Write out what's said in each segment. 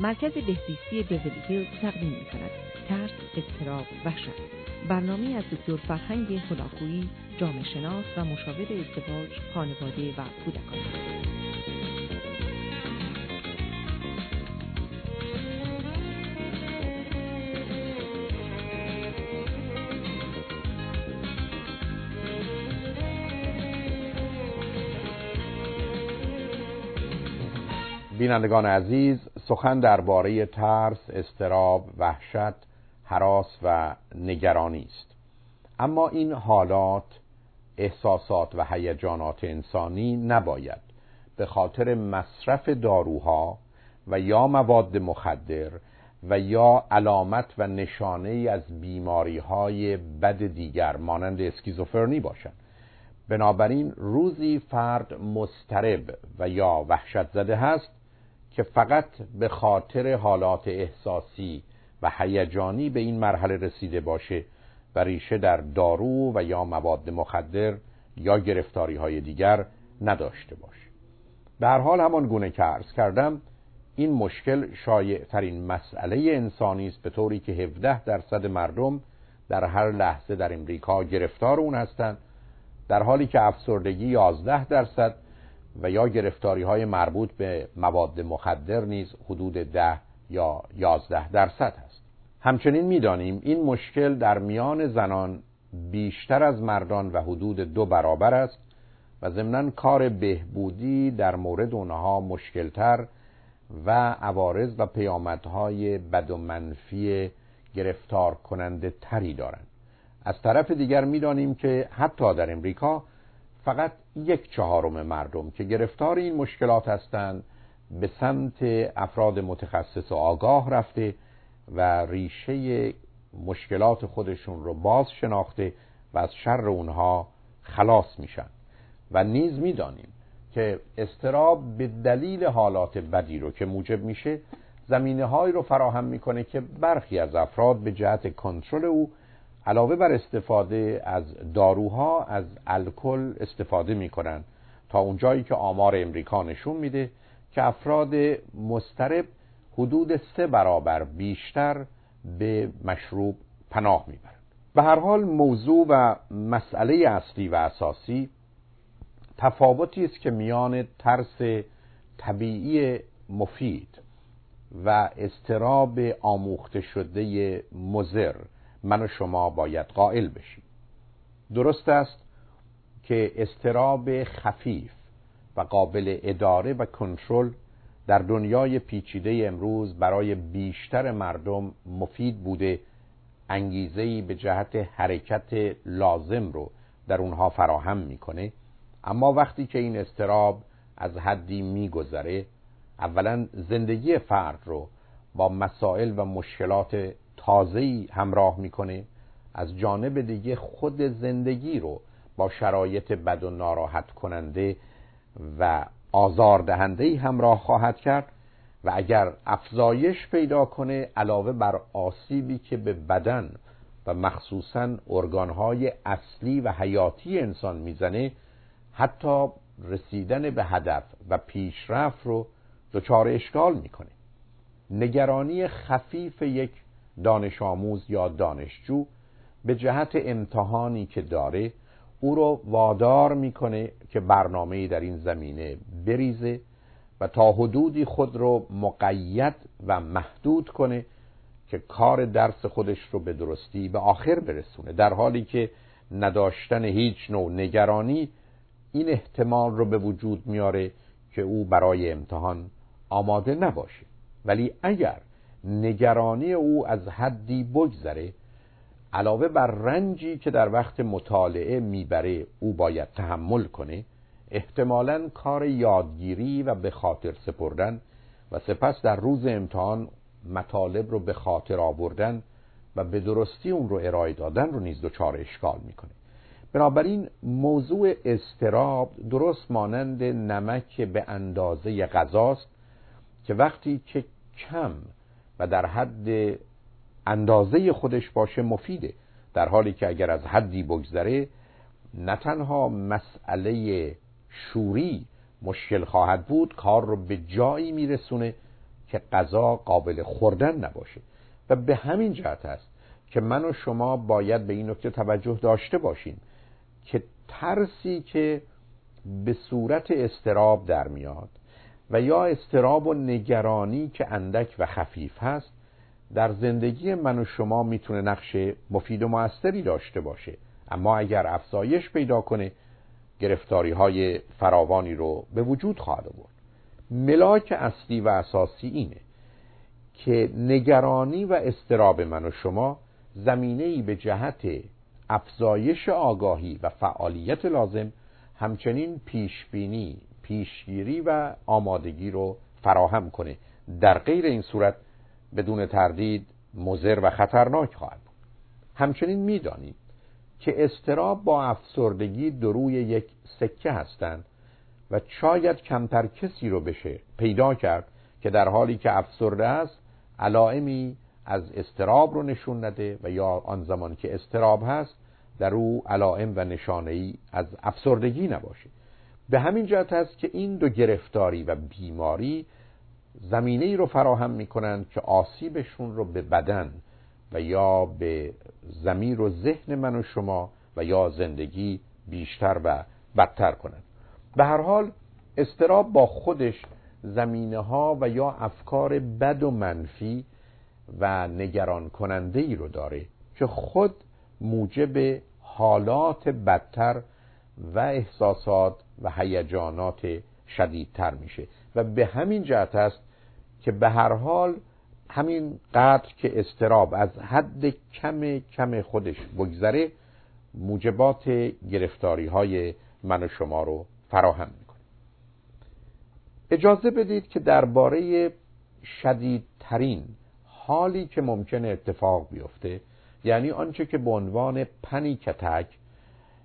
مرکز بهزیستی بیولی هیلز تقدیم می کند ترس اضطراب وحشت برنامه از دکتر فرهنگ هلاکویی جامعه شناس و مشاور ازدواج خانواده و کودکان. بینندگان عزیز سخن درباره ترس، استراب، وحشت، حراس و نگرانی است. اما این حالات احساسات و هیجانات انسانی نباید به خاطر مصرف داروها و یا مواد مخدر و یا علامت و نشانه از بیماری های بد دیگر مانند اسکیزوفرنی باشند بنابراین روزی فرد مسترب و یا وحشت زده هست که فقط به خاطر حالات احساسی و هیجانی به این مرحله رسیده باشه و ریشه در دارو و یا مواد مخدر یا گرفتاری های دیگر نداشته باشه. هر حال همان گونه که عرض کردم این مشکل شایع ترین مسئله انسانی است به طوری که 17 درصد مردم در هر لحظه در امریکا گرفتار اون هستند در حالی که افسردگی 11 درصد و یا گرفتاری های مربوط به مواد مخدر نیز حدود ده یا یازده درصد هست. همچنین می‌دانیم این مشکل در میان زنان بیشتر از مردان و حدود دو برابر است و ضمنا کار بهبودی در مورد اونها مشکلتر و عوارض و پیامدهای بد و منفی گرفتار کننده تری دارند. از طرف دیگر می‌دانیم که حتی در امریکا فقط یک چهارم مردم که گرفتار این مشکلات هستند به سمت افراد متخصص و آگاه رفته و ریشه مشکلات خودشون رو باز شناخته و از شر اونها خلاص میشن. و نیز می‌دانیم که استراب به دلیل حالات بدی رو که موجب میشه زمینه رو فراهم می‌کنه که برخی از افراد به جهت کنترل او علاوه بر استفاده از داروها از الکل استفاده می‌کنن تا اونجایی که آمار امریکا نشون میده که افراد مسترب حدود سه برابر بیشتر به مشروب پناه می‌برند. به هر حال موضوع و مسئله اصلی و اساسی تفاوتی است که میان ترس طبیعی مفید و استراب آموخته شده مزر من و شما باید قائل بشیم. درست است که استراب خفیف و قابل اداره و کنترل در دنیای پیچیده امروز برای بیشتر مردم مفید بوده انگیزه‌ای به جهت حرکت لازم رو در اونها فراهم می‌کنه. اما وقتی که این استراب از حدی میگذره اولا زندگی فرد رو با مسائل و مشکلات تازه‌ای همراه می‌کنه از جانب دیگه خود زندگی رو با شرایط بد و ناراحت کننده و آزاردهنده همراه خواهد کرد و اگر افزایش پیدا کنه علاوه بر آسیبی که به بدن و مخصوصا ارگانهای اصلی و حیاتی انسان می‌زنه حتی رسیدن به هدف و پیشرفت رو دچار اشکال می‌کنه. نگرانی خفیف یک دانش آموز یا دانشجو به جهت امتحانی که داره او رو وادار می‌کنه که برنامه در این زمینه بریزه و تا حدودی خود رو مقید و محدود کنه که کار درس خودش رو به درستی به آخر برسونه. در حالی که نداشتن هیچ نوع نگرانی این احتمال رو به وجود میاره که او برای امتحان آماده نباشه. ولی اگر نگرانی او از حدی بگذره علاوه بر رنجی که در وقت مطالعه می‌بره او باید تحمل کنه احتمالا کار یادگیری و به خاطر سپردن و سپس در روز امتحان مطالب رو به خاطر آوردن و به درستی اون رو ارائه دادن رو نیز دچار اشکال می‌کنه. بنابراین موضوع استراب درست مانند نمک به اندازه غذاست که وقتی که کم و در حد اندازه خودش باشه مفیده در حالی که اگر از حدی بگذره نه تنها مسئله شوری مشکل خواهد بود کار رو به جایی میرسونه که غذا قابل خوردن نباشه. و به همین جهت است که من و شما باید به این نکته توجه داشته باشیم که ترسی که به صورت استراب در میاد و یا استراب و نگرانی که اندک و خفیف هست در زندگی من و شما می‌تونه نقش مفید و موثری داشته باشه. اما اگر افزایش پیدا کنه گرفتاری های فراوانی رو به وجود خواهد آورد. ملاک اصلی و اساسی اینه که نگرانی و استراب من و شما زمینه ای به جهت افزایش آگاهی و فعالیت لازم همچنین پیشبینی پیشگیری و آمادگی رو فراهم کنه. در غیر این صورت بدون تردید مزر و خطرناک خواهد بود. همچنین می‌دانید که استراب با افسردگی دروی یک سکه هستند و شاید کمتر کسی رو بشه پیدا کرد که در حالی که افسرده است علائمی از استراب رو نشون نده و یا آن زمان که استراب هست در او علائم و نشانه ای از افسردگی نباشه. به همین جهت است که این دو گرفتاری و بیماری زمینه ای رو فراهم می کنند که آسیبشون رو به بدن و یا به زمیر و ذهن من و شما و یا زندگی بیشتر و بدتر کنند. به هر حال استراب با خودش زمینه ها و یا افکار بد و منفی و نگران کننده ای رو داره که خود موجب حالات بدتر و احساسات و هیجانات شدیدتر میشه. و به همین جهت است که به هر حال همین قدر که استراب از حد کم کم خودش بگذره موجبات گرفتاری های من و شما رو فراهم می‌کنه. اجازه بدید که درباره شدیدترین حالی که ممکنه اتفاق بیفته یعنی آنچه که به عنوان پنیکتک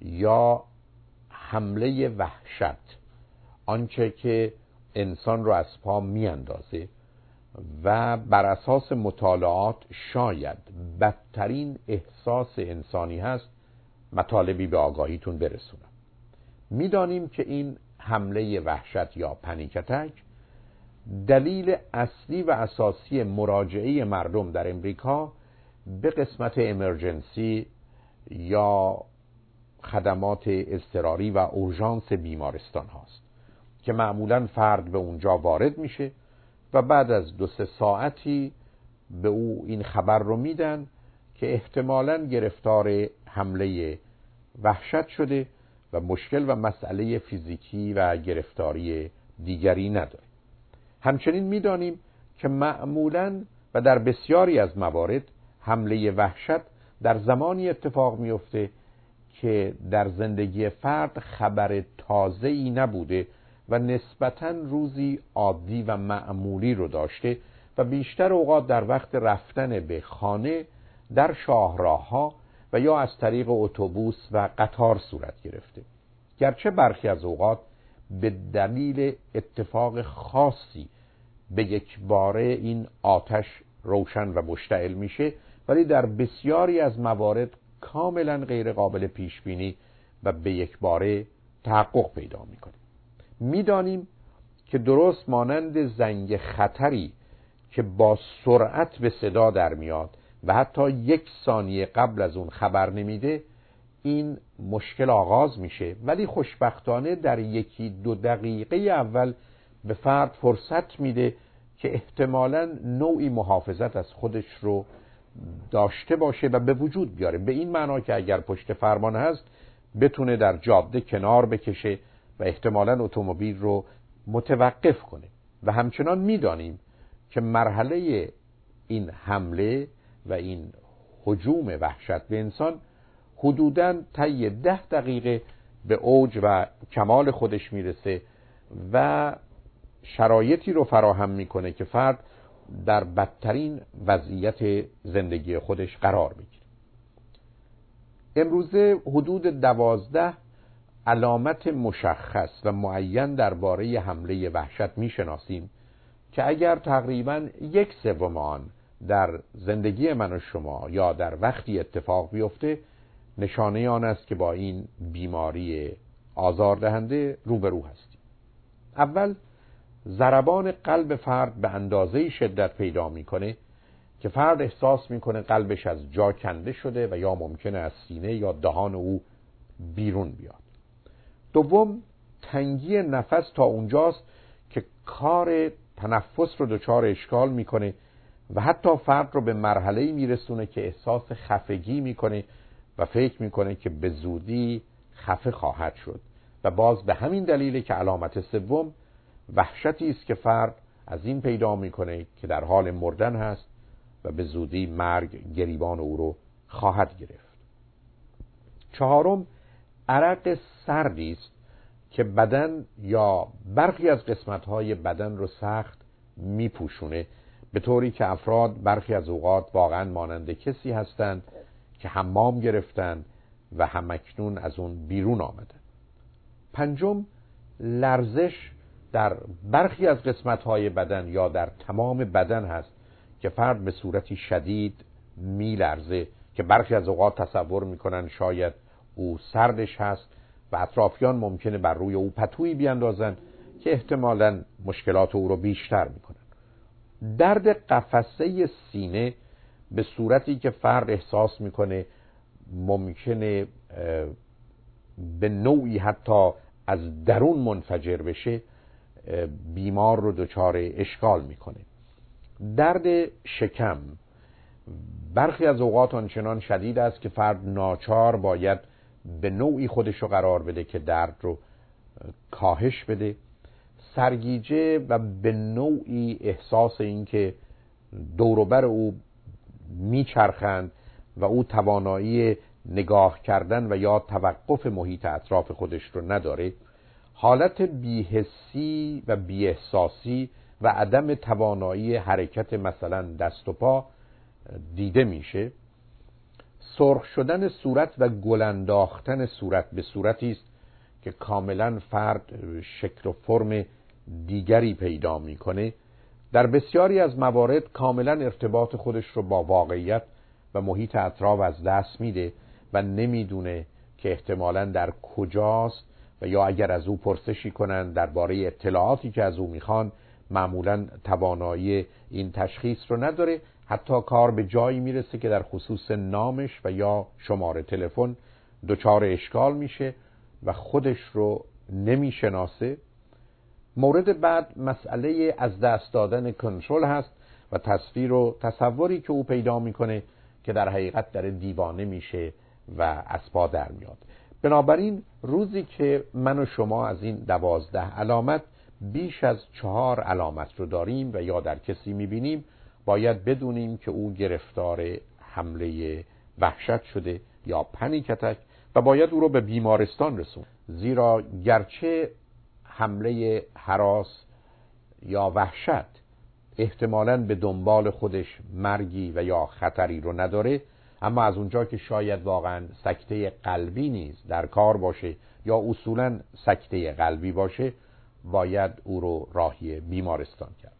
یا حمله وحشت آنچه که انسان رو از پا میاندازه و بر اساس مطالعات شاید بدترین احساس انسانی هست مطالبی به آگاهیتون برسونم می‌دانیم که این حمله وحشت یا پنیکتک دلیل اصلی و اساسی مراجعه مردم در امریکا به قسمت امرجنسی یا خدمات اضطراری و اورژانس بیمارستان هاست که معمولا فرد به اونجا وارد میشه و بعد از دو سه ساعتی به او این خبر رو میدن که احتمالا گرفتار حمله وحشت شده و مشکل و مسئله فیزیکی و گرفتاری دیگری نداره. همچنین می‌دانیم که معمولا و در بسیاری از موارد حمله وحشت در زمانی اتفاق میفته که در زندگی فرد خبر تازه ای نبوده و نسبتا روزی عادی و معمولی رو داشته و بیشتر اوقات در وقت رفتن به خانه در شاهراه ها و یا از طریق اتوبوس و قطار صورت گرفته. گرچه برخی از اوقات به دلیل اتفاق خاصی به یک باره این آتش روشن و مشتعل میشه ولی در بسیاری از موارد کاملا غیر قابل پیش بینی و به یک باره تحقق پیدا می‌کنه می‌دانیم که درست مانند زنگ خطری که با سرعت به صدا در میاد و حتی یک ثانیه قبل از اون خبر نمیده این مشکل آغاز میشه. ولی خوشبختانه در یکی دو دقیقه اول به فرد فرصت میده که احتمالا نوعی محافظت از خودش رو داشته باشه و به وجود بیاره. به این معنا که اگر پشت فرمان هست بتونه در جاده کنار بکشه و احتمالا اتومبیل رو متوقف کنه. و همچنان می‌دانیم که مرحله این حمله و این حجوم وحشت به انسان حدودا طی ده دقیقه به اوج و کمال خودش می‌رسه و شرایطی رو فراهم می‌کنه که فرد در بدترین وضعیت زندگی خودش قرار بگیره. امروزه حدود دوازده علامت مشخص و معین درباره حمله وحشت می‌شناسیم که اگر تقریبا یک سوم آن در زندگی من و شما یا در وقتی اتفاق بیفته نشانه آن است که با این بیماری آزاردهنده روبرو هستیم. اول ضربان قلب فرد به اندازه شدت پیدا می‌کنه که فرد احساس می‌کنه قلبش از جا کنده شده و یا ممکنه از سینه یا دهان او بیرون بیاد. دوم تنگی نفس تا اونجاست که کار تنفس رو دچار اشکال می‌کنه و حتی فرد رو به مرحله میرسونه که احساس خفگی می‌کنه و فکر می‌کنه که به زودی خفه خواهد شد. و باز به همین دلیل که علامت سوم وحشتی است که فرد از این پیدا می‌کنه که در حال مردن هست و به زودی مرگ گریبان او رو خواهد گرفت. چهارم عرق سردی است که بدن یا برخی از قسمتهای بدن رو سخت میپوشونه به طوری که افراد برخی از اوقات واقعا مانند کسی هستند که حمام گرفتن و همکنون از اون بیرون آمدن پنجم لرزش در برخی از قسمتهای بدن یا در تمام بدن هست که فرد به صورتی شدید میلرزه که برخی از اوقات تصور می‌کنن شاید او سردش هست و اطرافیان ممکنه بر روی او پتویی بیاندازن که احتمالا مشکلات او رو بیشتر می‌کنن. درد قفسه سینه به صورتی که فرد احساس می‌کنه ممکنه به نوعی حتی از درون منفجر بشه بیمار رو دچار اشکال می‌کنه. درد شکم برخی از اوقات آنچنان شدید است که فرد ناچار باید به نوعی خودش رو قرار بده که درد رو کاهش بده. سرگیجه و به نوعی احساس اینکه دوروبر او میچرخند و او توانایی نگاه کردن و یا توقف محیط اطراف خودش رو نداره حالت بیحسی و بیاحساسی و عدم توانایی حرکت مثلا دست و پا دیده میشه. سرخ شدن صورت و گلنداختن صورت به صورتی است که کاملا فرد شکل و فرم دیگری پیدا می‌کنه. در بسیاری از موارد کاملا ارتباط خودش رو با واقعیت و محیط اطراف از دست میده و نمی‌دونه که احتمالا در کجاست و یا اگر از او پرسشی کنند درباره اطلاعاتی که از او می‌خوان معمولا توانایی این تشخیص رو نداره. حتی کار به جایی می‌رسه که در خصوص نامش و یا شماره تلفن دچار اشکال میشه و خودش رو نمی‌شناسه. مورد بعد مسئله از دست دادن کنترل هست و تصویر و تصوری که او پیدا می‌کنه که در حقیقت در دیوانه میشه و از پا در میاد. بنابراین روزی که من و شما از این دوازده علامت بیش از چهار علامت رو داریم و یا در کسی می‌بینیم باید بدونیم که او گرفتار حمله وحشت شده یا پنیکتک و باید او رو به بیمارستان رسون زیرا گرچه حمله حراس یا وحشت احتمالا به دنبال خودش مرگی و یا خطری رو نداره اما از اونجا که شاید واقعا سکته قلبی نیز در کار باشه یا اصولا سکته قلبی باشه باید او رو راهی بیمارستان کرد.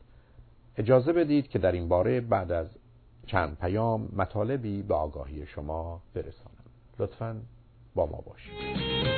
اجازه بدید که در این باره بعد از چند پیام مطالبی به آگاهی شما برسانم. لطفا با ما باشید.